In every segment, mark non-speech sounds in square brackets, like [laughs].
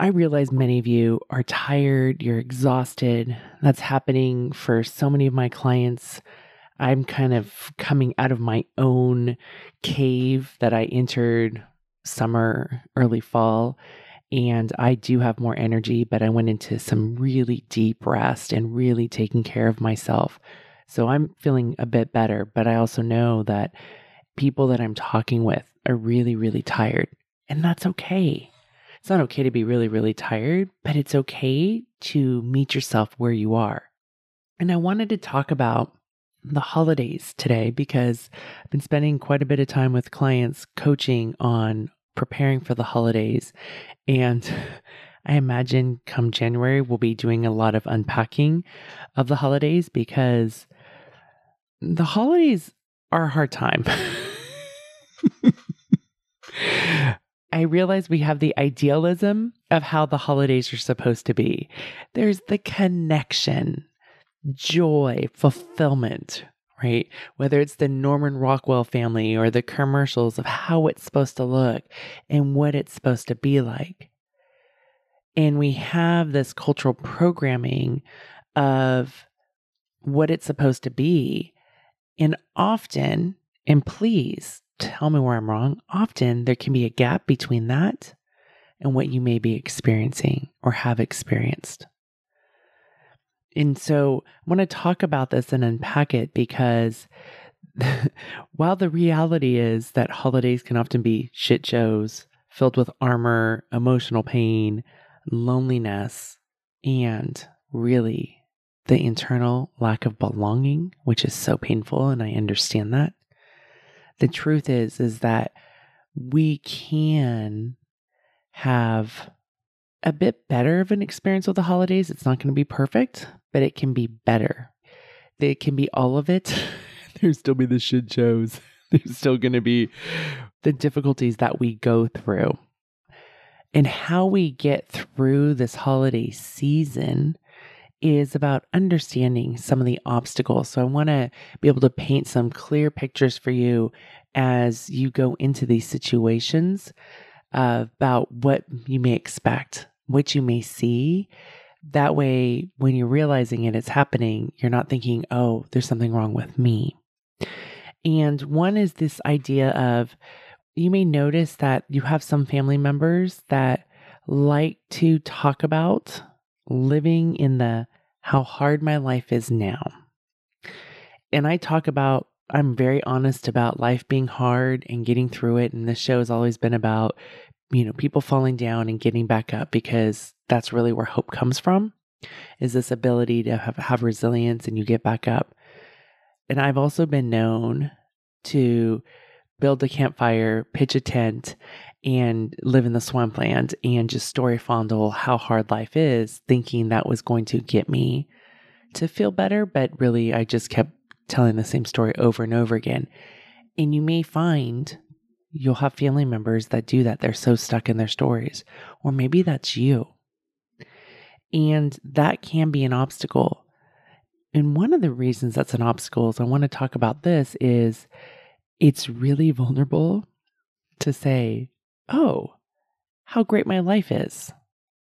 I realize many of you are tired, you're exhausted. That's happening for so many of my clients. I'm kind of coming out of my own cave that I entered summer, early fall and I do have more energy, but I went into some really deep rest and really taking care of myself. So I'm feeling a bit better, but I also know that people that I'm talking with are really, really tired, and that's okay. It's not okay to be really, really tired, but it's okay to meet yourself where you are. And I wanted to talk about the holidays today because I've been spending quite a bit of time with clients coaching on preparing for the holidays. And [laughs] I imagine come January, we'll be doing a lot of unpacking of the holidays because the holidays are a hard time. [laughs] [laughs] I realize we have the idealism of how the holidays are supposed to be. There's the connection, joy, fulfillment, right? Whether it's the Norman Rockwell family or the commercials of how it's supposed to look and what it's supposed to be like. And we have this cultural programming of what it's supposed to be. And often, and please tell me where I'm wrong, often there can be a gap between that and what you may be experiencing or have experienced. And so I want to talk about this and unpack it because [laughs] while the reality is that holidays can often be shit shows filled with armor, emotional pain, loneliness, and really the internal lack of belonging, which is so painful and I understand that. The truth is is that we can have a bit better of an experience with the holidays. It's not going to be perfect, but it can be better. It can be all of it. [laughs] There's still be the shit shows. [laughs] There's still going to be the difficulties that we go through. And how we get through this holiday season is about understanding some of the obstacles. So I want to be able to paint some clear pictures for you as you go into these situations about what you may expect, what you may see, that way, when you're realizing it, it's happening, you're not thinking, oh, there's something wrong with me. And one is this idea of you may notice that you have some family members that like to talk about living in the how hard my life is now. And I talk about, I'm very honest about life being hard and getting through it. And this show has always been about, you know, people falling down and getting back up because that's really where hope comes from is this ability to have, have resilience and you get back up. And I've also been known to build a campfire, pitch a tent, and live in the swampland and just story fondle how hard life is, thinking that was going to get me to feel better. But really, I just kept telling the same story over and over again. And you may find you'll have family members that do that. They're so stuck in their stories. Or maybe that's you. And that can be an obstacle. And one of the reasons that's an obstacle is I want to talk about this is it's really vulnerable to say, oh, how great my life is.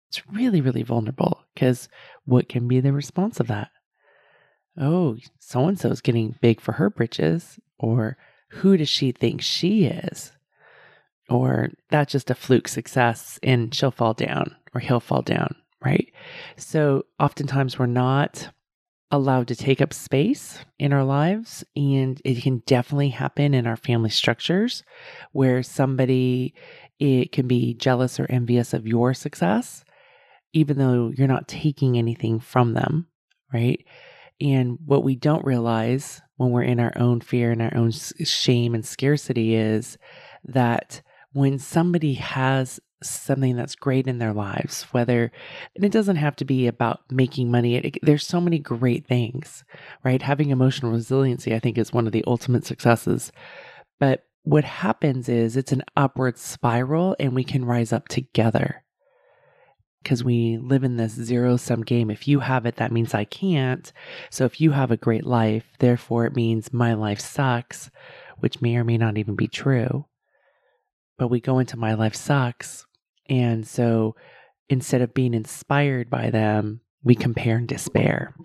It's really, really vulnerable because what can be the response of that? Oh, so and so is getting big for her britches, or who does she think she is? Or that's just a fluke success and she'll fall down or he'll fall down right? So oftentimes we're not allowed to take up space in our lives, and it can definitely happen in our family structures where somebody it can be jealous or envious of your success even though you're not taking anything from them, right? And what we don't realize when we're in our own fear and our own shame and scarcity is that when somebody has something that's great in their lives, whether, and it doesn't have to be about making money. It, there's so many great things, right? Having emotional resiliency, I think, is one of the ultimate successes. But what happens is it's an upward spiral and we can rise up together because we live in this zero sum game. If you have it, that means I can't. So if you have a great life, therefore it means my life sucks, which may or may not even be true. But we go into my life sucks. And so instead of being inspired by them, we compare and despair.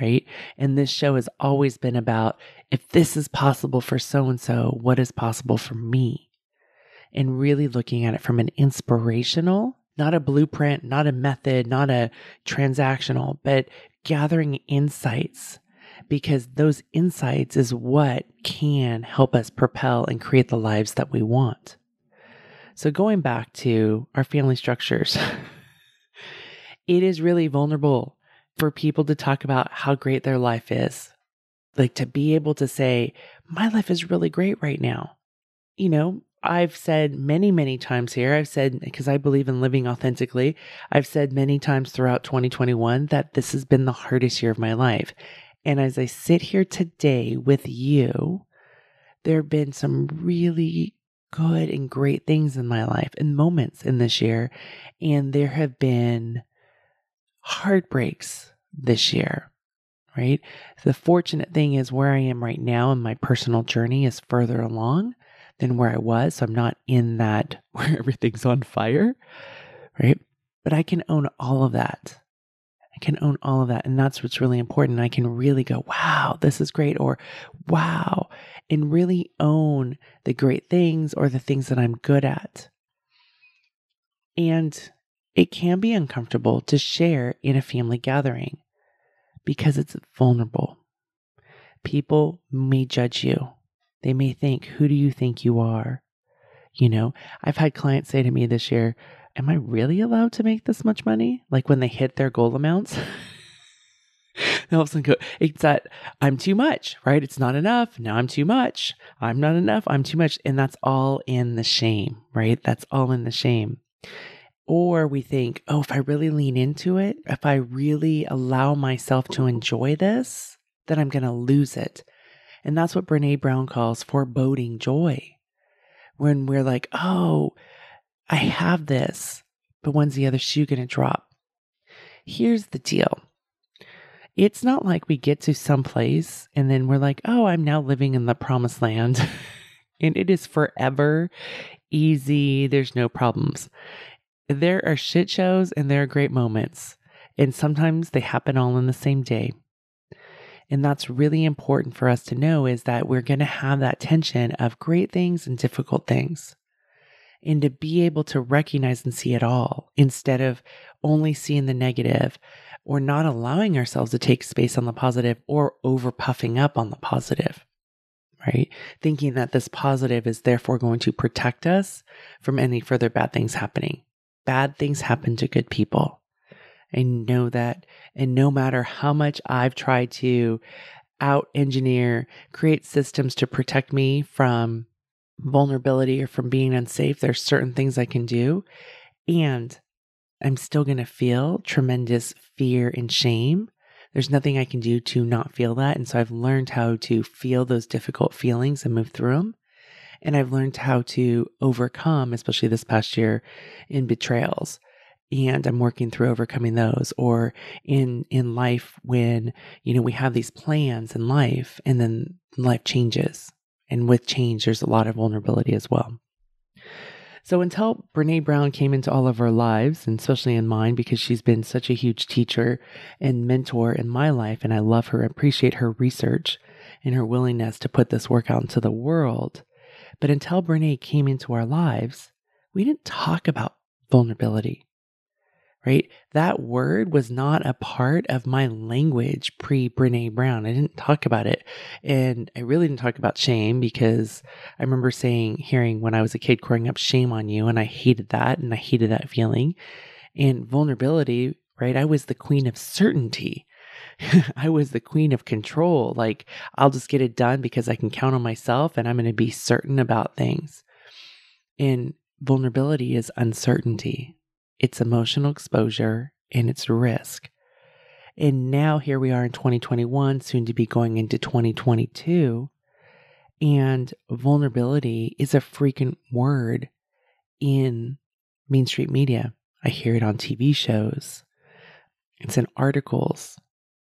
Right. And this show has always been about if this is possible for so and so, what is possible for me? And really looking at it from an inspirational, not a blueprint, not a method, not a transactional, but gathering insights because those insights is what can help us propel and create the lives that we want. So, going back to our family structures, [laughs] it is really vulnerable for people to talk about how great their life is. Like to be able to say, my life is really great right now. You know, I've said many, many times here, I've said, because I believe in living authentically, I've said many times throughout 2021 that this has been the hardest year of my life. And as I sit here today with you, there have been some really good and great things in my life and moments in this year. And there have been heartbreaks this year, right? The fortunate thing is where I am right now in my personal journey is further along than where I was. So I'm not in that [laughs] where everything's on fire, right? But I can own all of that. I can own all of that. And that's what's really important. I can really go, wow, this is great, or wow, and really own the great things or the things that I'm good at. And it can be uncomfortable to share in a family gathering because it's vulnerable. People may judge you. They may think, Who do you think you are? You know, I've had clients say to me this year, Am I really allowed to make this much money? Like when they hit their goal amounts. [laughs] all of a sudden go, it's that I'm too much, right? It's not enough. Now I'm too much. I'm not enough. I'm too much. And that's all in the shame, right? That's all in the shame. Or we think, oh, if I really lean into it, if I really allow myself to enjoy this, then I'm going to lose it. And that's what Brene Brown calls foreboding joy. When we're like, oh, I have this, but when's the other shoe going to drop? Here's the deal it's not like we get to some place and then we're like, oh, I'm now living in the promised land. [laughs] and it is forever easy. There's no problems. There are shit shows and there are great moments. And sometimes they happen all in the same day. And that's really important for us to know is that we're going to have that tension of great things and difficult things. And to be able to recognize and see it all instead of only seeing the negative or not allowing ourselves to take space on the positive or over puffing up on the positive, right? Thinking that this positive is therefore going to protect us from any further bad things happening. Bad things happen to good people. I know that. And no matter how much I've tried to out engineer, create systems to protect me from vulnerability or from being unsafe, there's certain things I can do. And I'm still going to feel tremendous fear and shame. There's nothing I can do to not feel that. And so I've learned how to feel those difficult feelings and move through them. And I've learned how to overcome, especially this past year, in betrayals and I'm working through overcoming those or in in life when you know we have these plans in life and then life changes and with change there's a lot of vulnerability as well. So until Brene Brown came into all of our lives and especially in mine because she's been such a huge teacher and mentor in my life and I love her appreciate her research and her willingness to put this work out into the world. But until Brene came into our lives, we didn't talk about vulnerability right? That word was not a part of my language pre Brene Brown. I didn't talk about it. And I really didn't talk about shame because I remember saying, hearing when I was a kid growing up, shame on you. And I hated that. And I hated that feeling. And vulnerability, right? I was the queen of certainty. [laughs] I was the queen of control. Like, I'll just get it done because I can count on myself and I'm going to be certain about things. And vulnerability is uncertainty, it's emotional exposure, and it's risk. And now here we are in 2021, soon to be going into 2022. And vulnerability is a frequent word in mainstream media. I hear it on TV shows. It's in articles.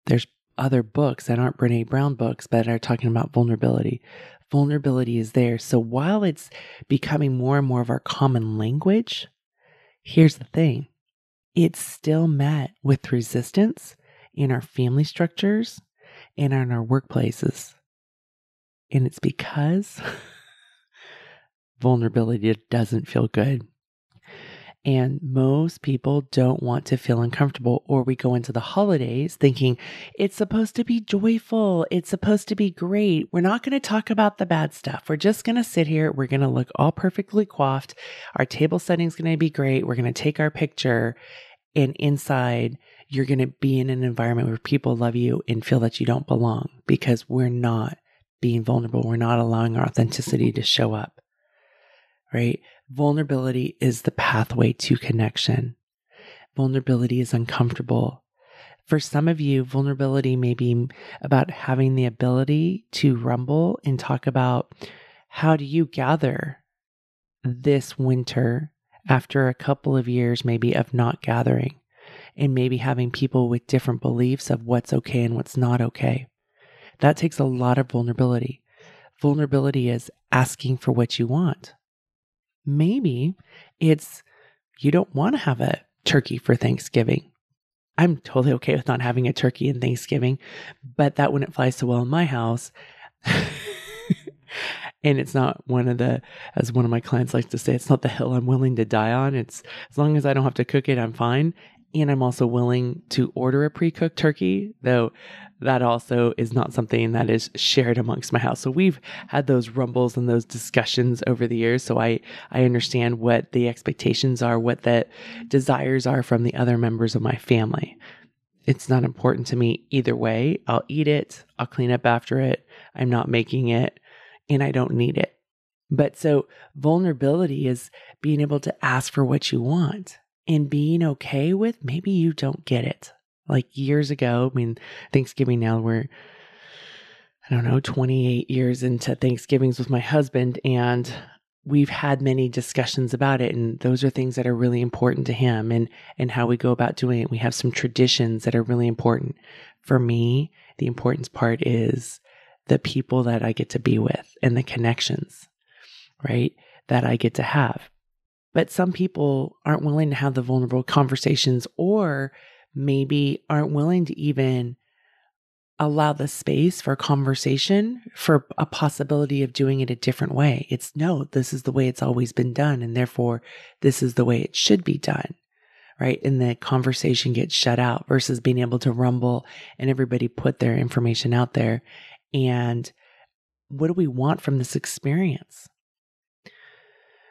There's other books that aren't Brene Brown books, but are talking about vulnerability. Vulnerability is there. So while it's becoming more and more of our common language, here's the thing it's still met with resistance in our family structures and in our workplaces. And it's because [laughs] vulnerability doesn't feel good. And most people don't want to feel uncomfortable, or we go into the holidays thinking it's supposed to be joyful. It's supposed to be great. We're not going to talk about the bad stuff. We're just going to sit here. We're going to look all perfectly coiffed. Our table setting is going to be great. We're going to take our picture. And inside, you're going to be in an environment where people love you and feel that you don't belong because we're not being vulnerable. We're not allowing our authenticity to show up right? Vulnerability is the pathway to connection. Vulnerability is uncomfortable. For some of you, vulnerability may be about having the ability to rumble and talk about how do you gather this winter after a couple of years, maybe of not gathering, and maybe having people with different beliefs of what's okay and what's not okay. That takes a lot of vulnerability. Vulnerability is asking for what you want. Maybe it's you don't want to have a turkey for Thanksgiving. I'm totally okay with not having a turkey in Thanksgiving, but that wouldn't fly so well in my house. [laughs] and it's not one of the as one of my clients likes to say it's not the hill i'm willing to die on it's as long as i don't have to cook it i'm fine and i'm also willing to order a pre-cooked turkey though that also is not something that is shared amongst my house. So we've had those rumbles and those discussions over the years. So I, I understand what the expectations are, what the desires are from the other members of my family. It's not important to me either way. I'll eat it. I'll clean up after it. I'm not making it and I don't need it. But so vulnerability is being able to ask for what you want and being okay with maybe you don't get it like years ago. I mean, Thanksgiving now we're, I don't know, 28 years into Thanksgivings with my husband, and we've had many discussions about it. And those are things that are really important to him and, and how we go about doing it. We have some traditions that are really important. For me, the importance part is the people that I get to be with and the connections, right? That I get to have. But some people aren't willing to have the vulnerable conversations or maybe aren't willing to even allow the space for conversation for a possibility of doing it a different way. It's no, this is the way it's always been done. And therefore, this is the way it should be done. Right. And the conversation gets shut out versus being able to rumble and everybody put their information out there. And what do we want from this experience?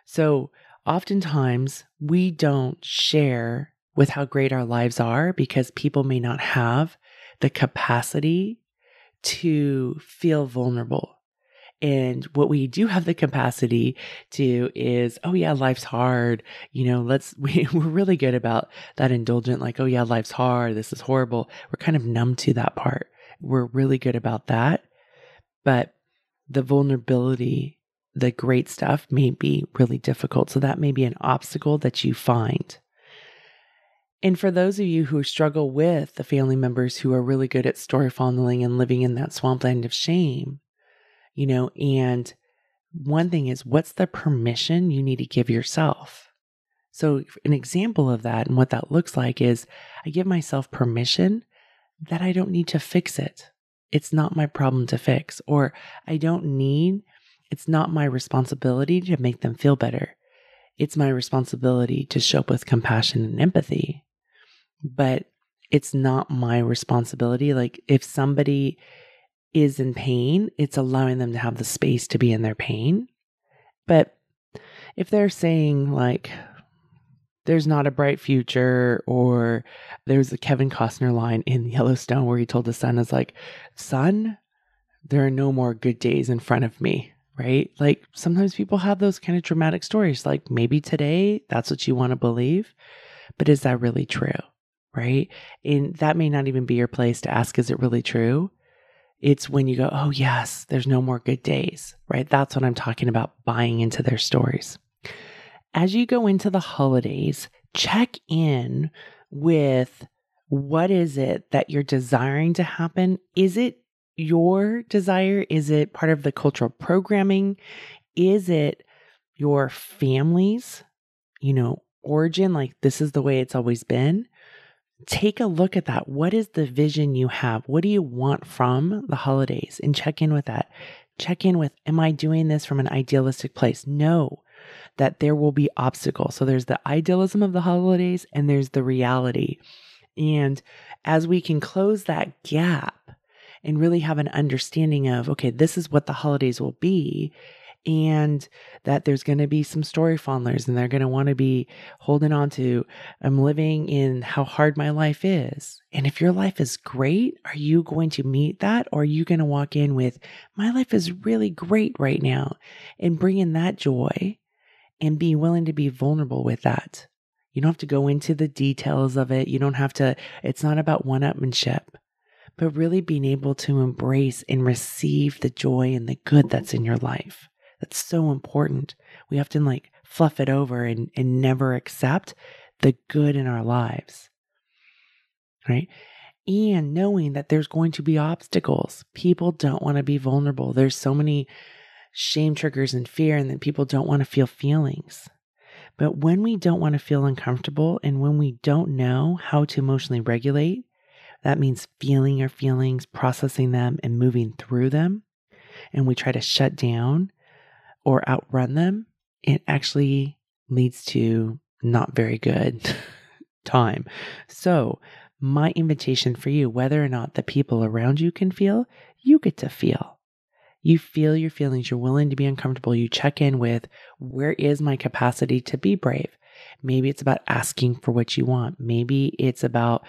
So, oftentimes we don't share with how great our lives are because people may not have the capacity to feel vulnerable. And what we do have the capacity to is, oh yeah, life's hard. You know, let's, [laughs] we, we're really good about that indulgent, like, oh yeah, life's hard. This is horrible. We're kind of numb to that part. We're really good about that. But the vulnerability, the great stuff may be really difficult. So that may be an obstacle that you find. And for those of you who struggle with the family members who are really good at story fondling and living in that swampland of shame, you know, and one thing is what's the permission you need to give yourself? So, an example of that and what that looks like is I give myself permission that I don't need to fix it. It's not my problem to fix, or I don't need, it's not my responsibility to make them feel better. It's my responsibility to show up with compassion and empathy but it's not my responsibility. Like if somebody is in pain, it's allowing them to have the space to be in their pain. But if they're saying like there's not a bright future or there's a Kevin Costner line in [laughs] Yellowstone where he told the son is like, "Son, there are no more good days in front of me." right? Like sometimes people have those kind of dramatic stories. Like maybe today that's what you want to believe, but is that really true? Right. And that may not even be your place to ask, is it really true? It's when you go, oh, yes, there's no more good days, right? That's what I'm talking about, buying into their stories. As you go into the holidays, check in with what is it that you're desiring to happen? Is it your desire? Is it part of the cultural programming? Is it your family's, you know, origin? Like this is the way it's always been. Take a look at that. What is the vision you have? What do you want from the holidays? And check in with that. Check in with, am I doing this from an idealistic place? No, that there will be obstacles. So there's the idealism of the holidays and there's the reality. And as we can close that gap, and really have an understanding of, okay, this is what the holidays will be. And that there's going to be some story fondlers and they're going to want to be holding on to, I'm living in how hard my life is. And if your life is great, are you going to meet that? Or are you going to walk in with, my life is really great right now and bring in that joy and be willing to be vulnerable with that? You don't have to go into the details of it. You don't have to, it's not about one upmanship but really being able to embrace and receive the joy and the good that's in your life. That's so important. We often like fluff it over and, and never accept the good in our lives. Right? And knowing that there's going to be obstacles. People don't want to be vulnerable. There's so many shame triggers and fear, and then people don't want to feel feelings. But when we don't want to feel uncomfortable and when we don't know how to emotionally regulate, that means feeling our feelings, processing them, and moving through them. And we try to shut down or outrun them. It actually leads to not very good [laughs] time. So, my invitation for you, whether or not the people around you can feel, you get to feel. You feel your feelings. You're willing to be uncomfortable. You check in with where is my capacity to be brave? Maybe it's about asking for what you want. Maybe it's about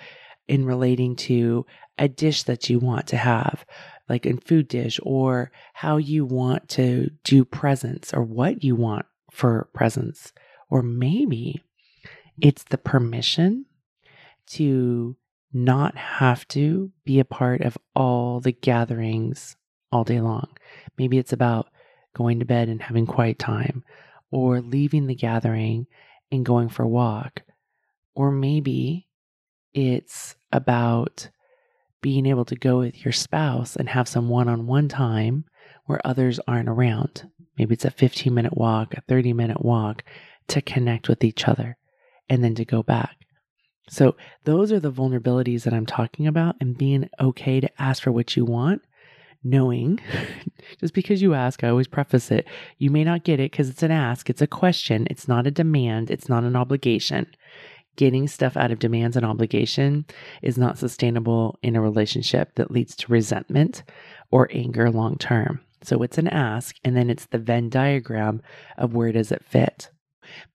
in relating to a dish that you want to have, like in food dish, or how you want to do presents or what you want for presents. Or maybe it's the permission to not have to be a part of all the gatherings all day long. Maybe it's about going to bed and having quiet time, or leaving the gathering and going for a walk. Or maybe it's about being able to go with your spouse and have some one on one time where others aren't around. Maybe it's a 15 minute walk, a 30 minute walk to connect with each other and then to go back. So, those are the vulnerabilities that I'm talking about, and being okay to ask for what you want, knowing [laughs] just because you ask, I always preface it, you may not get it because it's an ask, it's a question, it's not a demand, it's not an obligation getting stuff out of demands and obligation is not sustainable in a relationship that leads to resentment or anger long term. So it's an ask, and then it's the Venn diagram of where does it fit.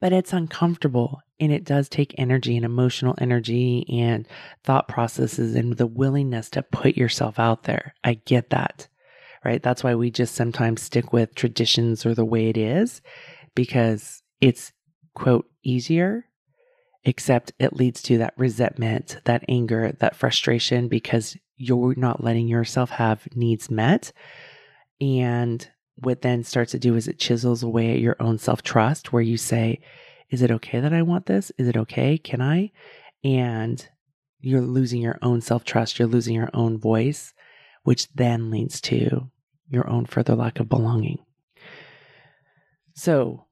But it's uncomfortable and it does take energy and emotional energy and thought processes and the willingness to put yourself out there. I get that, right? That's why we just sometimes stick with traditions or the way it is because it's, quote, easier except it leads to that resentment, that anger, that frustration because you're not letting yourself have needs met. And what then starts to do is it chisels away at your own self trust, where you say, Is it okay that I want this? Is it okay? Can I? And you're losing your own self trust, you're losing your own voice, which then leads to your own further lack of belonging. So,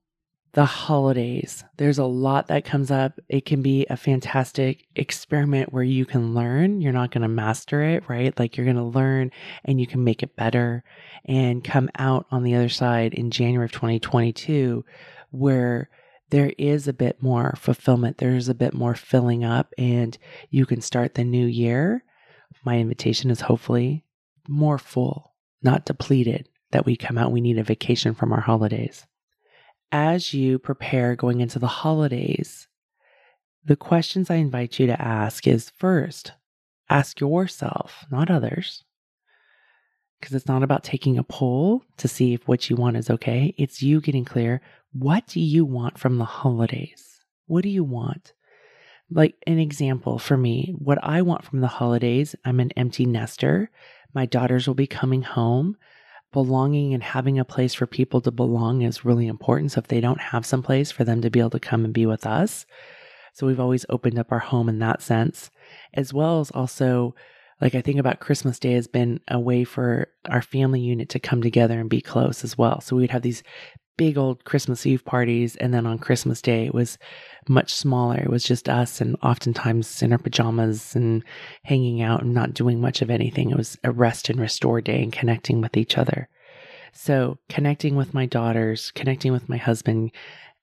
the holidays. There's a lot that comes up. It can be a fantastic experiment where you can learn. You're not going to master it, right? Like you're going to learn and you can make it better and come out on the other side in January of 2022 where there is a bit more fulfillment. There's a bit more filling up and you can start the new year. My invitation is hopefully more full, not depleted, that we come out. We need a vacation from our holidays as you prepare going into the holidays, the questions I invite you to ask is first, ask yourself, not others, because it's not about taking a poll to see if what you want is okay. It's you getting clear. What do you want from the holidays? What do you want? Like an example for me, what I want from the holidays, I'm an empty nester. My daughters will be coming home. Belonging and having a place for people to belong is really important. So if they don't have some place for them to be able to come and be with us. So we've always opened up our home in that sense, as well as also like I think about Christmas Day has been a way for our family unit to come together and be close as well. So we'd have these big old Christmas Eve parties, and then on Christmas Day it was much smaller. It was just us, and oftentimes in our pajamas and hanging out and not doing much of anything. It was a rest and restore day and connecting with each other. So connecting with my daughters, connecting with my husband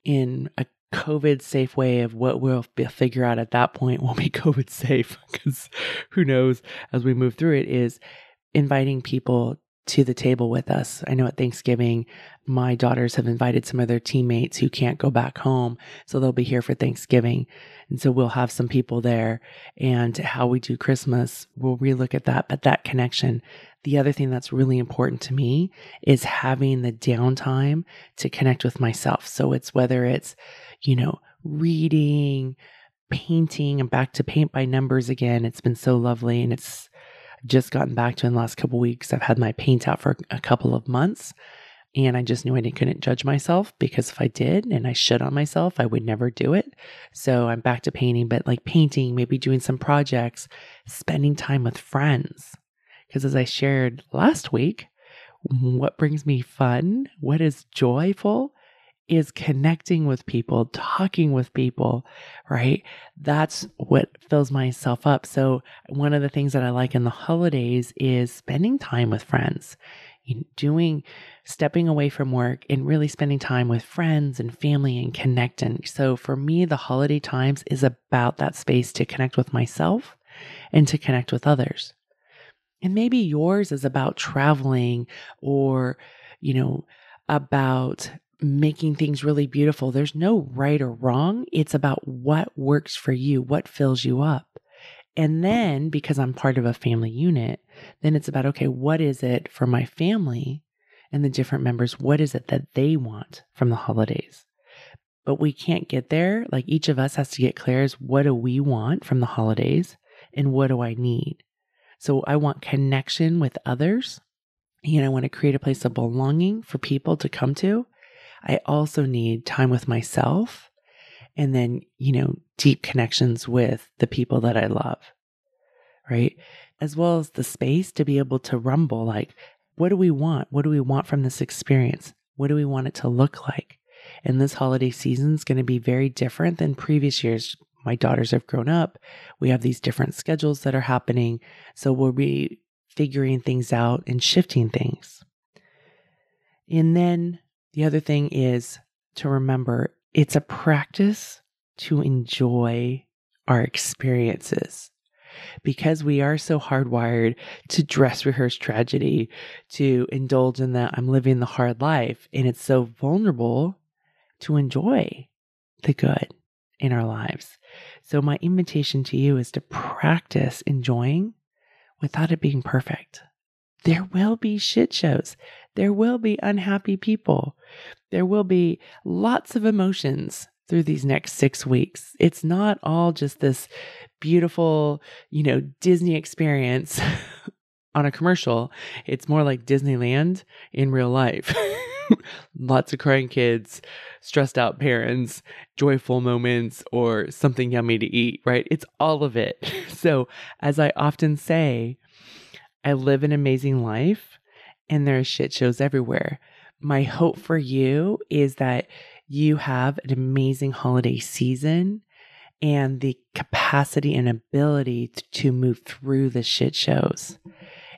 in a COVID safe way of what we'll figure out at that point will be [laughs] COVID safe because who knows as we move through it is inviting people to the table with us. I know at Thanksgiving, my daughters have invited some of their teammates who can't go back home. So they'll be here for Thanksgiving. And so we'll have some people there and how we do Christmas. We'll relook at that, but that connection. The other thing that's really important to me is having the downtime to connect with myself. So it's whether it's you know, reading, painting. I'm back to paint by numbers again. It's been so lovely and it's just gotten back to in the last couple weeks. I've had my paint out for a couple of months and I just knew I couldn't judge myself because if I did and I should on myself, I would never do it. So I'm back to painting, but like painting, maybe doing some projects, spending time with friends. Because as I shared last week, what brings me fun, what is joyful, is connecting with people, talking with people, right? That's what fills myself up. So, one of the things that I like in the holidays is spending time with friends, doing, stepping away from work and really spending time with friends and family and connecting. So, for me, the holiday times is about that space to connect with myself and to connect with others. And maybe yours is about traveling or, you know, about making things really beautiful. There's no right or wrong. It's about what works for you, what fills you up. And then because I'm part of a family unit, then it's about, okay, what is it for my family and the different members? What is it that they want from the holidays? But we can't get there. Like each of us has to get clear as what do we want from the holidays and what do I need? So I want connection with others. And I want to create a place of belonging for people to come to. I also need time with myself and then, you know, deep connections with the people that I love, right? As well as the space to be able to rumble like, what do we want? What do we want from this experience? What do we want it to look like? And this holiday season is going to be very different than previous years. My daughters have grown up. We have these different schedules that are happening. So we'll be figuring things out and shifting things. And then the other thing is to remember it's a practice to enjoy our experiences because we are so hardwired to dress rehearse tragedy, to indulge in that I'm living the hard life. And it's so vulnerable to enjoy the good in our lives. So, my invitation to you is to practice enjoying without it being perfect. There will be shit shows. There will be unhappy people. There will be lots of emotions through these next six weeks. It's not all just this beautiful, you know, Disney experience [laughs] on a commercial. It's more like Disneyland in real life. [laughs] lots of crying kids, stressed out parents, joyful moments, or something yummy to eat, right? It's all of it. [laughs] So, as I often say, I live an amazing life and there are shit shows everywhere. My hope for you is that you have an amazing holiday season and the capacity and ability to, to move through the shit shows.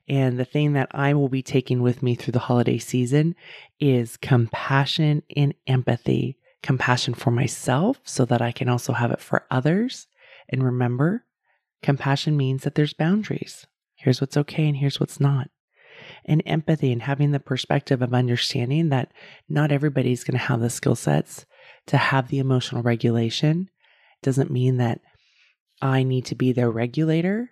And the thing that I will be taking with me through the holiday season is compassion and empathy. Compassion for myself so that I can also have it for others. And remember, compassion means that there's boundaries. Here's what's okay and here's what's not. And empathy and having the perspective of understanding that not everybody's going to have the skill sets to have the emotional regulation doesn't mean that I need to be their regulator.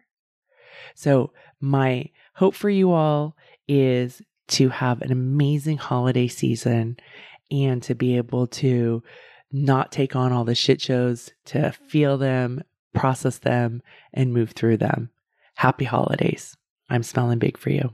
So, my hope for you all is to have an amazing holiday season and to be able to not take on all the shit shows, to feel them, process them, and move through them. Happy holidays. I'm smelling big for you.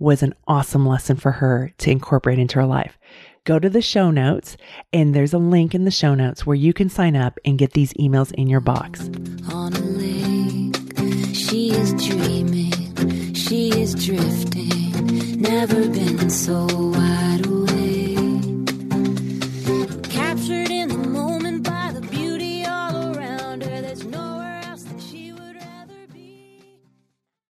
was an awesome lesson for her to incorporate into her life. Go to the show notes, and there's a link in the show notes where you can sign up and get these emails in your box. On a lake, she is dreaming, she is drifting, never been so wild.